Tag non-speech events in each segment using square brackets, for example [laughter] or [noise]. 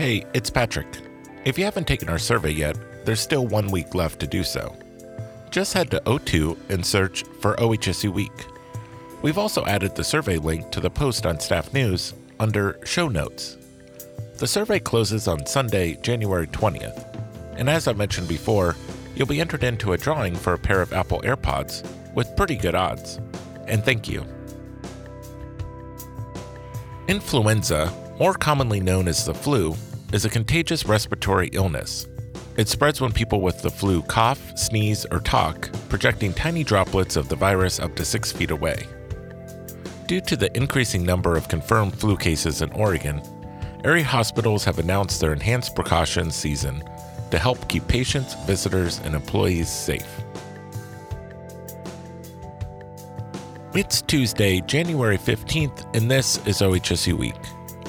Hey, it's Patrick. If you haven't taken our survey yet, there's still one week left to do so. Just head to O2 and search for OHSU Week. We've also added the survey link to the post on Staff News under Show Notes. The survey closes on Sunday, January 20th, and as I mentioned before, you'll be entered into a drawing for a pair of Apple AirPods with pretty good odds. And thank you. Influenza, more commonly known as the flu, is a contagious respiratory illness. It spreads when people with the flu cough, sneeze, or talk, projecting tiny droplets of the virus up to six feet away. Due to the increasing number of confirmed flu cases in Oregon, area hospitals have announced their enhanced precautions season to help keep patients, visitors, and employees safe. It's Tuesday, January 15th, and this is OHSU Week.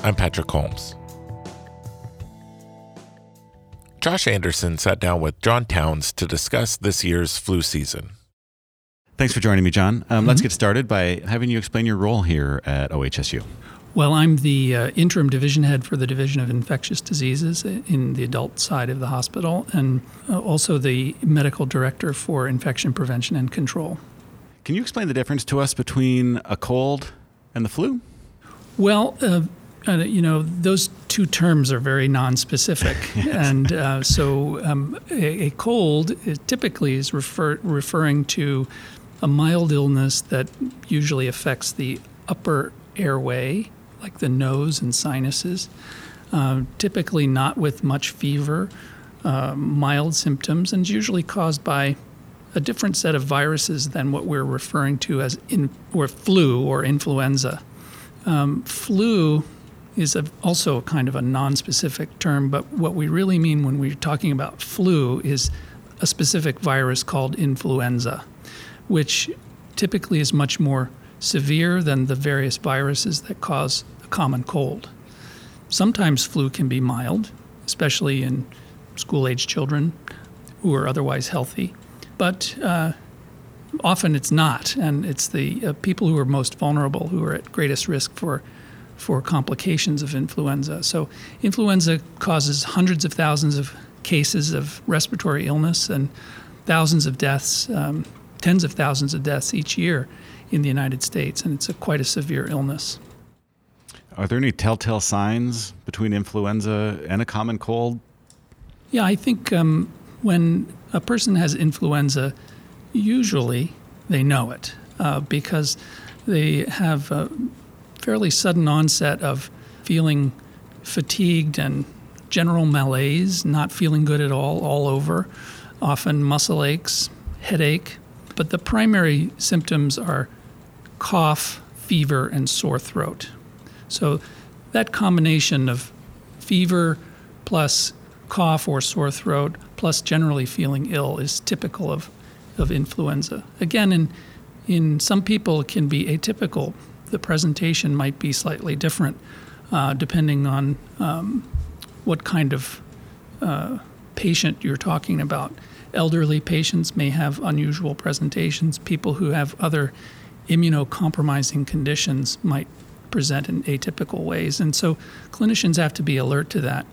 I'm Patrick Holmes. Josh Anderson sat down with John Townes to discuss this year's flu season. Thanks for joining me, John. Um, mm-hmm. Let's get started by having you explain your role here at OHSU. Well, I'm the uh, interim division head for the Division of Infectious Diseases in the adult side of the hospital, and uh, also the medical director for infection prevention and control. Can you explain the difference to us between a cold and the flu? Well, uh, uh, you know, those two terms are very nonspecific. [laughs] And uh, so um, a, a, cold typically is refer, referring to a mild illness that usually affects the upper airway, like the nose and sinuses, uh, typically not with much fever, uh, mild symptoms, and usually caused by a different set of viruses than what we're referring to as in, or flu or influenza. Um, flu is a, also a kind of a non-specific term, but what we really mean when we're talking about flu is a specific virus called influenza, which typically is much more severe than the various viruses that cause a common cold. Sometimes flu can be mild, especially in school-age children who are otherwise healthy, but uh, often it's not, and it's the uh, people who are most vulnerable who are at greatest risk for for complications of influenza. So, influenza causes hundreds of thousands of cases of respiratory illness and thousands of deaths, um, tens of thousands of deaths each year in the United States, and it's a, quite a severe illness. Are there any telltale signs between influenza and a common cold? Yeah, I think um, when a person has influenza, usually they know it uh, because they have uh, fairly sudden onset of feeling fatigued and general malaise, not feeling good at all, all over, often muscle aches, headache. But the primary symptoms are cough, fever, and sore throat. So that combination of fever plus cough or sore throat plus generally feeling ill is typical of, of influenza. Again, in, in some people, it can be atypical the presentation might be slightly different uh, depending on um, what kind of uh, patient you're talking about. Elderly patients may have unusual presentations. People who have other immunocompromising conditions might present in atypical ways. And so clinicians have to be alert to that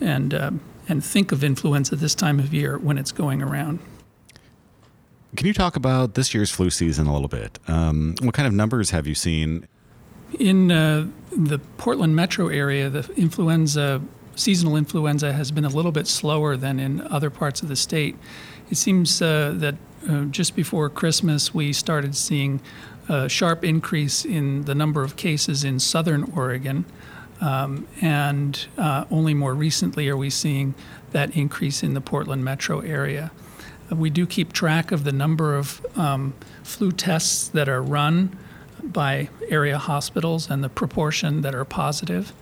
and, uh, and think of influenza this time of year when it's going around. Can you talk about this year's flu season a little bit? Um, what kind of numbers have you seen? In uh, the Portland metro area, the influenza, seasonal influenza, has been a little bit slower than in other parts of the state. It seems uh, that uh, just before Christmas, we started seeing a sharp increase in the number of cases in southern Oregon. Um, and uh, only more recently are we seeing that increase in the Portland metro area. We do keep track of the number of um, flu tests that are run by area hospitals and the proportion that are positive.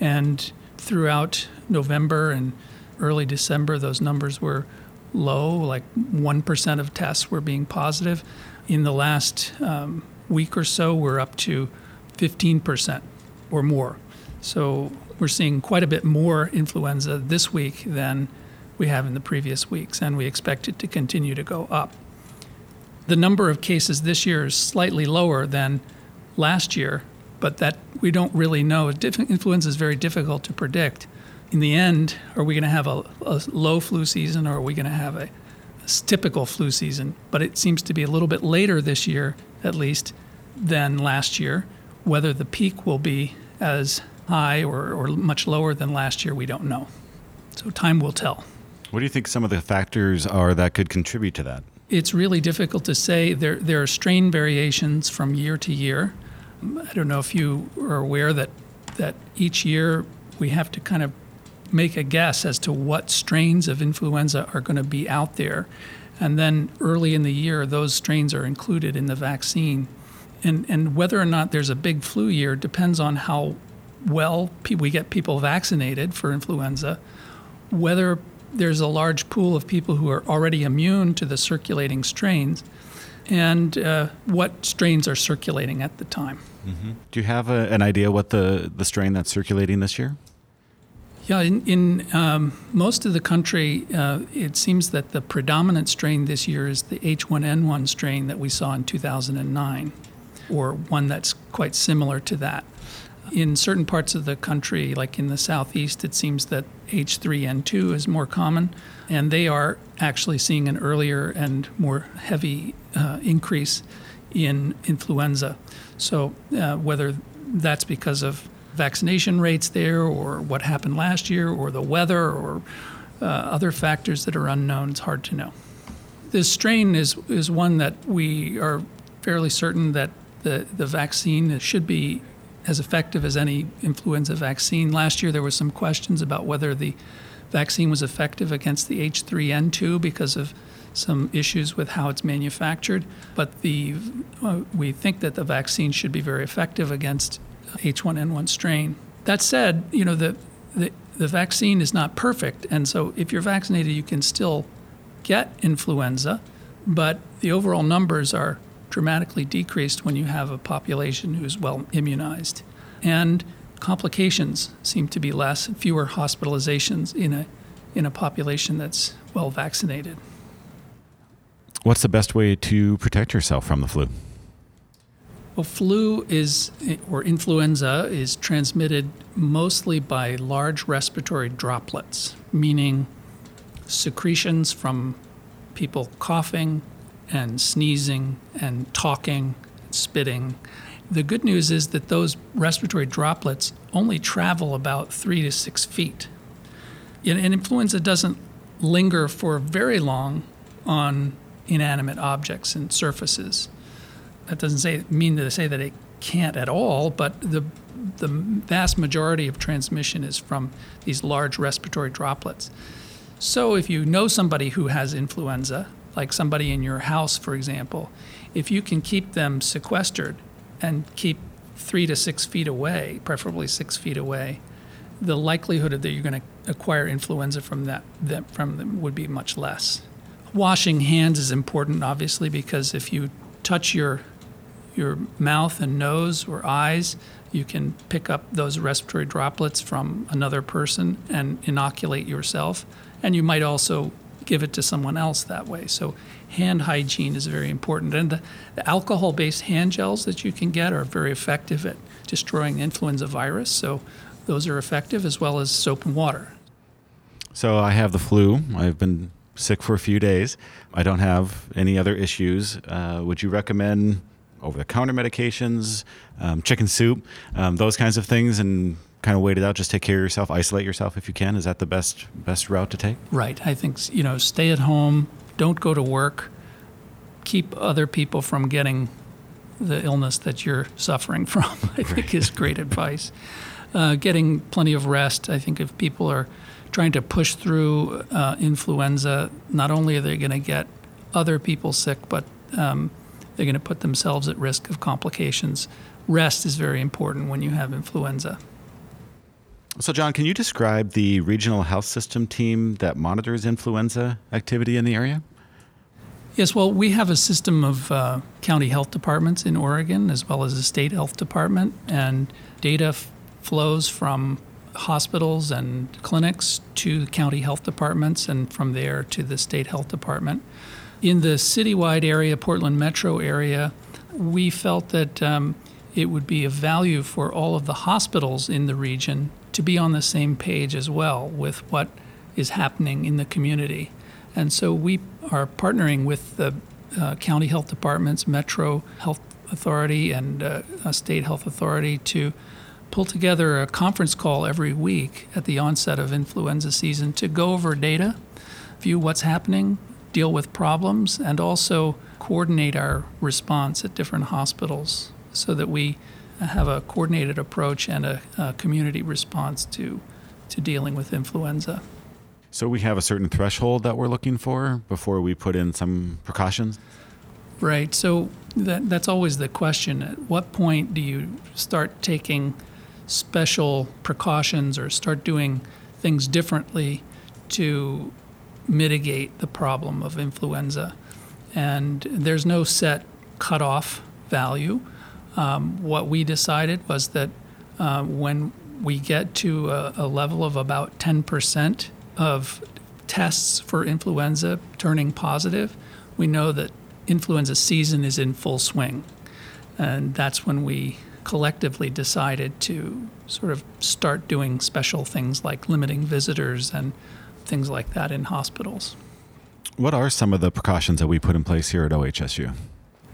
And throughout November and early December, those numbers were low, like 1% of tests were being positive. In the last um, week or so, we're up to 15% or more. So we're seeing quite a bit more influenza this week than we have in the previous weeks, and we expect it to continue to go up. The number of cases this year is slightly lower than last year, but that we don't really know. Influenza is very difficult to predict. in the end, are we going to have a, a, low flu season or are we going to have a, a typical flu season? But it seems to be a little bit later this year, at least, than last year. Whether the peak will be as high or, or much lower than last year, we don't know. So time will tell. What do you think some of the factors are that could contribute to that? It's really difficult to say. There, there are strain variations from year to year. I don't know if you are aware that, that each year we have to kind of make a guess as to what strains of influenza are going to be out there. And then early in the year, those strains are included in the vaccine. And, and whether or not there's a big flu year depends on how well we get people vaccinated for influenza, whether there's a large pool of people who are already immune to the circulating strains, and uh, what strains are circulating at the time. Mm-hmm. Do you have a, an idea what the, the strain that's circulating this year? Yeah, in, in um, most of the country, uh, it seems that the predominant strain this year is the H1N1 strain that we saw in 2009, or one that's quite similar to that. In certain parts of the country, like in the southeast, it seems that H3N2 is more common, and they are actually seeing an earlier and more heavy uh, increase in influenza. So, uh, whether that's because of vaccination rates there, or what happened last year, or the weather, or uh, other factors that are unknown. It's hard to know. This strain is, is one that we are fairly certain that the, the vaccine should be as effective as any influenza vaccine. Last year, there were some questions about whether the vaccine was effective against the H3N2 because of some issues with how it's manufactured. But the, uh, we think that the vaccine should be very effective against H1N1 strain. That said, you know, the, the, the vaccine is not perfect. And so if you're vaccinated, you can still get influenza, but the overall numbers are dramatically decreased when you have a population who's well immunized. And complications seem to be less, fewer hospitalizations in a, in a population that's well vaccinated. What's the best way to protect yourself from the flu? Well, flu is, or influenza is transmitted mostly by large respiratory droplets, meaning secretions from people coughing and sneezing and talking, spitting. The good news is that those respiratory droplets only travel about three to six feet. And influenza doesn't linger for very long on inanimate objects and surfaces that doesn't say, mean to say that it can't at all, but the the vast majority of transmission is from these large respiratory droplets. So if you know somebody who has influenza, like somebody in your house, for example, if you can keep them sequestered and keep three to six feet away, preferably six feet away, the likelihood that you're going to acquire influenza from that, that from them would be much less. Washing hands is important, obviously, because if you touch your your mouth and nose or eyes, you can pick up those respiratory droplets from another person and inoculate yourself. And you might also give it to someone else that way. So, hand hygiene is very important. And the, the alcohol based hand gels that you can get are very effective at destroying influenza virus. So, those are effective as well as soap and water. So, I have the flu. I've been sick for a few days. I don't have any other issues. Uh, would you recommend over the counter medications, um, chicken soup, um, those kinds of things, and kind of wait it out. Just take care of yourself, isolate yourself if you can. Is that the best best route to take? Right. I think you know, stay at home. Don't go to work. Keep other people from getting the illness that you're suffering from. [laughs] I think is great advice. Uh, getting plenty of rest. I think if people are trying to push through uh, influenza, not only are they going to get other people sick, but um, they're going to put themselves at risk of complications. Rest is very important when you have influenza. So, John, can you describe the regional health system team that monitors influenza activity in the area? Yes, well, we have a system of uh, county health departments in Oregon as well as a state health department, and data f- flows from hospitals and clinics to county health departments and from there to the state health department in the citywide area, Portland metro area, we felt that um, it would be of value for all of the hospitals in the region to be on the same page as well with what is happening in the community. And so we are partnering with the uh, county health departments, Metro Health Authority, and uh, State Health Authority to pull together a conference call every week at the onset of influenza season to go over data, view what's happening, deal with problems, and also coordinate our response at different hospitals so that we have a coordinated approach and a, a community response to, to dealing with influenza. So we have a certain threshold that we're looking for before we put in some precautions? Right. So that, that's always the question. At what point do you start taking special precautions or start doing things differently to mitigate the problem of influenza. And there's no set cutoff value. Um, what we decided was that uh, when we get to a, a level of about 10% of tests for influenza turning positive, we know that influenza season is in full swing. And that's when we collectively decided to sort of start doing special things like limiting visitors and things like that in hospitals. What are some of the precautions that we put in place here at OHSU?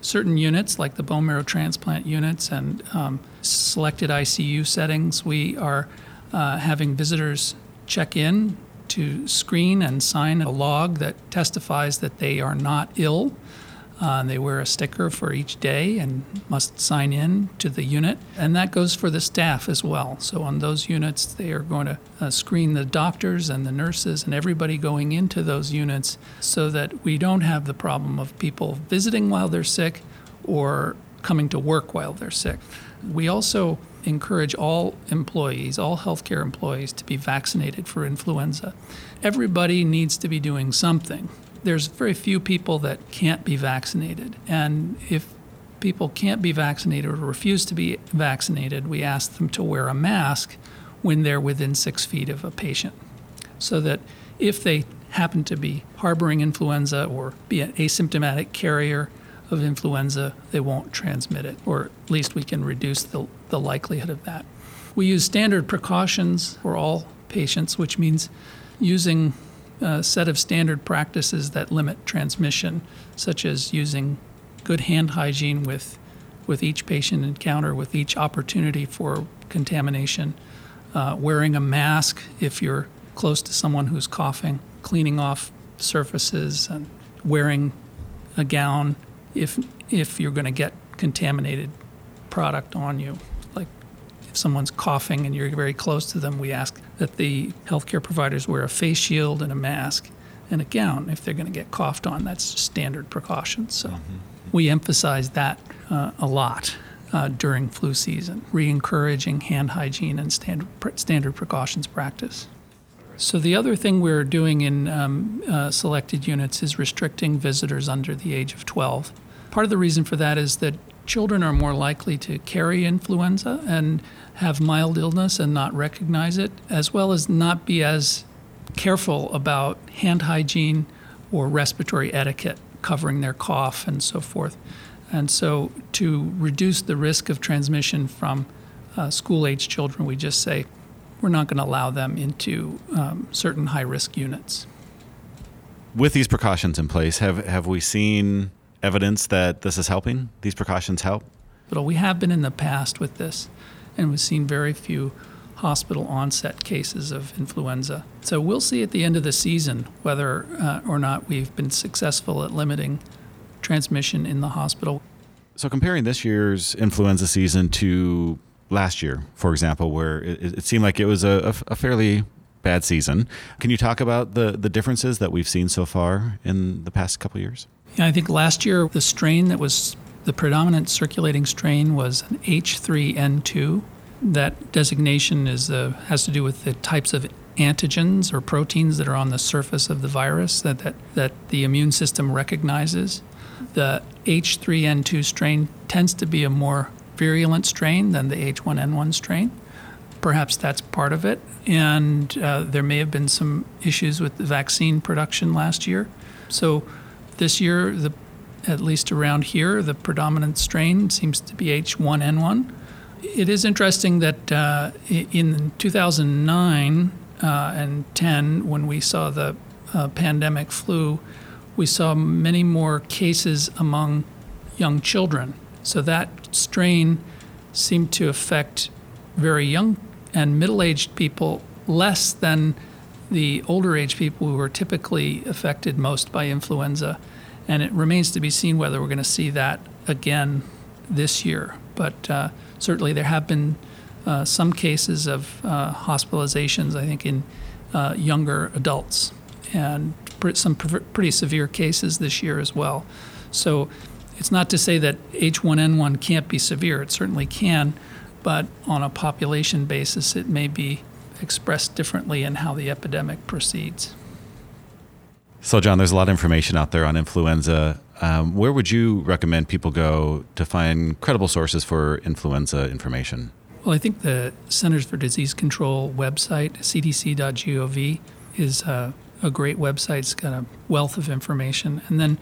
Certain units, like the bone marrow transplant units and um, selected ICU settings, we are uh, having visitors check in to screen and sign a log that testifies that they are not ill uh, they wear a sticker for each day and must sign in to the unit. And that goes for the staff as well. So, on those units, they are going to uh, screen the doctors and the nurses and everybody going into those units so that we don't have the problem of people visiting while they're sick or coming to work while they're sick. We also encourage all employees, all healthcare employees, to be vaccinated for influenza. Everybody needs to be doing something there's very few people that can't be vaccinated. And if people can't be vaccinated or refuse to be vaccinated, we ask them to wear a mask when they're within six feet of a patient. So that if they happen to be harboring influenza or be an asymptomatic carrier of influenza, they won't transmit it, or at least we can reduce the, the likelihood of that. We use standard precautions for all patients, which means using a set of standard practices that limit transmission, such as using good hand hygiene with, with each patient encounter, with each opportunity for contamination, uh, wearing a mask if you're close to someone who's coughing, cleaning off surfaces, and wearing a gown if, if you're going to get contaminated product on you. Like if someone's coughing and you're very close to them, we ask that the healthcare providers wear a face shield and a mask and a gown if they're going to get coughed on. That's standard precautions. So mm-hmm. we emphasize that uh, a lot uh, during flu season, re encouraging hand hygiene and standard, standard precautions practice. So, the other thing we're doing in um, uh, selected units is restricting visitors under the age of 12. Part of the reason for that is that children are more likely to carry influenza and have mild illness and not recognize it, as well as not be as careful about hand hygiene or respiratory etiquette, covering their cough and so forth. And so, to reduce the risk of transmission from uh, school age children, we just say we're not going to allow them into um, certain high risk units. With these precautions in place, have, have we seen evidence that this is helping? These precautions help? But we have been in the past with this and we've seen very few hospital onset cases of influenza. So we'll see at the end of the season whether uh, or not we've been successful at limiting transmission in the hospital. So comparing this year's influenza season to last year, for example, where it, it seemed like it was a, a, fairly bad season, can you talk about the, the differences that we've seen so far in the past couple years? Yeah, I think last year the strain that was the predominant circulating strain was an H3N2. That designation is uh, has to do with the types of antigens or proteins that are on the surface of the virus that, that, that the immune system recognizes. The H3N2 strain tends to be a more virulent strain than the H1N1 strain. Perhaps that's part of it. And uh, there may have been some issues with the vaccine production last year. So this year, the at least around here, the predominant strain seems to be H1N1. it is interesting that uh, in 2009 uh, and 10, when we saw the uh, pandemic flu, we saw many more cases among young children. So that strain seemed to affect very young and middle aged people less than the older age people who are typically affected most by influenza. And it remains to be seen whether we're going to see that again this year. But uh, certainly there have been uh, some cases of uh, hospitalizations, I think, in uh, younger adults, and some pretty severe cases this year as well. So it's not to say that H1N1 can't be severe, it certainly can, but on a population basis, it may be expressed differently in how the epidemic proceeds. So, John, there's a lot of information out there on influenza. Um, where would you recommend people go to find credible sources for influenza information? Well, I think the Centers for Disease Control website, cdc.gov, is a, a great website. It's got a wealth of information. And then,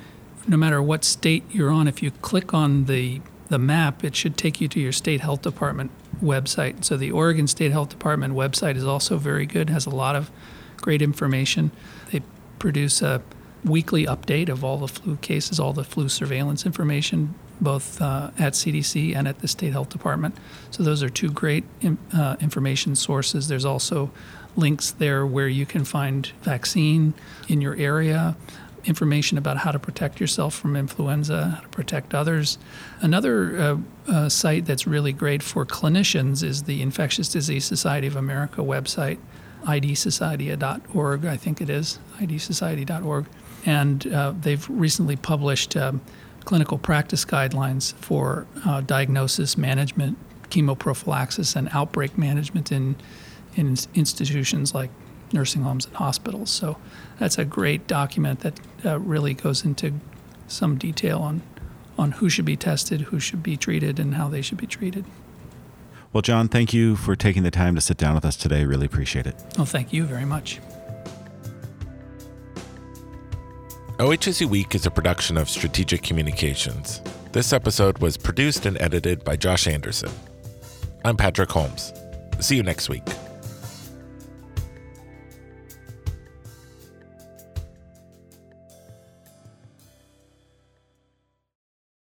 no matter what state you're on, if you click on the the map, it should take you to your state health department website. So the Oregon State Health Department website is also very good, has a lot of great information. They produce a weekly update of all the flu cases, all the flu surveillance information, both uh, at CDC and at the State Health Department. So those are two great uh, information sources. There's also links there where you can find vaccine in your area information about how to protect yourself from influenza, how to protect others. Another uh, uh, site that's really great for clinicians is the Infectious Disease Society of America website, idsociety.org, I think it is, idsociety.org. And uh, they've recently published um, clinical practice guidelines for uh, diagnosis, management, chemoprophylaxis, and outbreak management in, in institutions like nursing homes and hospitals. So that's a great document that uh, really goes into some detail on, on who should be tested, who should be treated, and how they should be treated. Well, John, thank you for taking the time to sit down with us today. Really appreciate it. Well, thank you very much. OHSU Week is a production of Strategic Communications. This episode was produced and edited by Josh Anderson. I'm Patrick Holmes. See you next week.